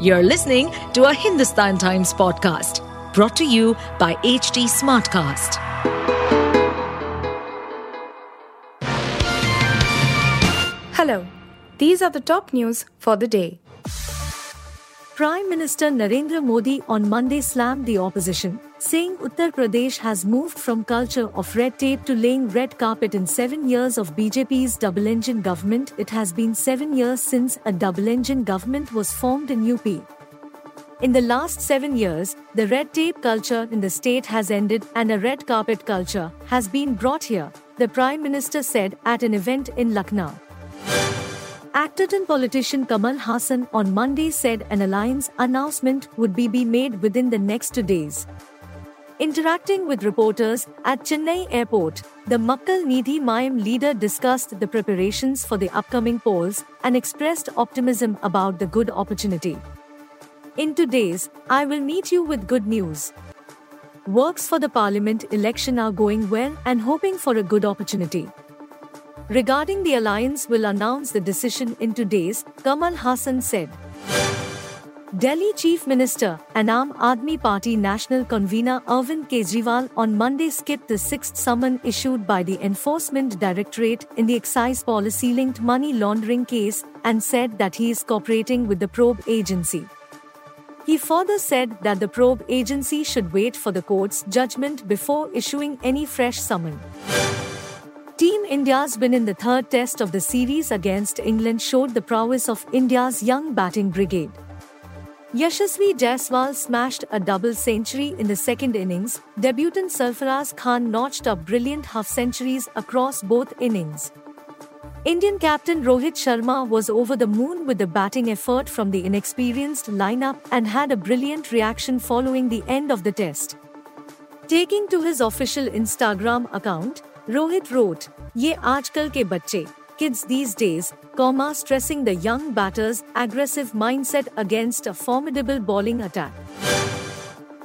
You're listening to a Hindustan Times podcast brought to you by HT Smartcast. Hello, these are the top news for the day. Prime Minister Narendra Modi on Monday slammed the opposition, saying Uttar Pradesh has moved from culture of red tape to laying red carpet in seven years of BJP's double engine government. It has been seven years since a double engine government was formed in UP. In the last seven years, the red tape culture in the state has ended and a red carpet culture has been brought here, the Prime Minister said at an event in Lucknow. Actor and politician Kamal Haasan on Monday said an alliance announcement would be, be made within the next two days. Interacting with reporters at Chennai airport, the Makkal Needhi Maiam leader discussed the preparations for the upcoming polls and expressed optimism about the good opportunity. In two days, I will meet you with good news. Works for the parliament election are going well and hoping for a good opportunity. Regarding the alliance will announce the decision in two days, Kamal Haasan said. Delhi Chief Minister and Aam Aadmi Party National Convener Arvind Kejriwal on Monday skipped the sixth summon issued by the Enforcement Directorate in the excise policy linked money laundering case and said that he is cooperating with the probe agency. He further said that the probe agency should wait for the court's judgment before issuing any fresh summon. Team India's win in the third test of the series against England showed the prowess of India's young batting brigade. Yashasvi Jaiswal smashed a double century in the second innings. Debutant Sarfaraz Khan notched up brilliant half centuries across both innings. Indian captain Rohit Sharma was over the moon with the batting effort from the inexperienced lineup and had a brilliant reaction following the end of the test. Taking to his official Instagram account, Rohit wrote, Ye aajkal ke bacche, kids these days, comma stressing the young batter's aggressive mindset against a formidable bowling attack.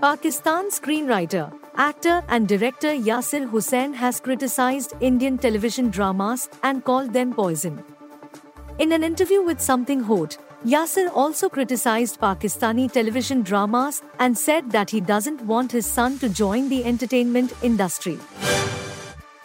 Pakistan screenwriter, actor and director Yasir Hussain has criticized Indian television dramas and called them poison. In an interview with Something Hot, Yasir also criticized Pakistani television dramas and said that he doesn't want his son to join the entertainment industry.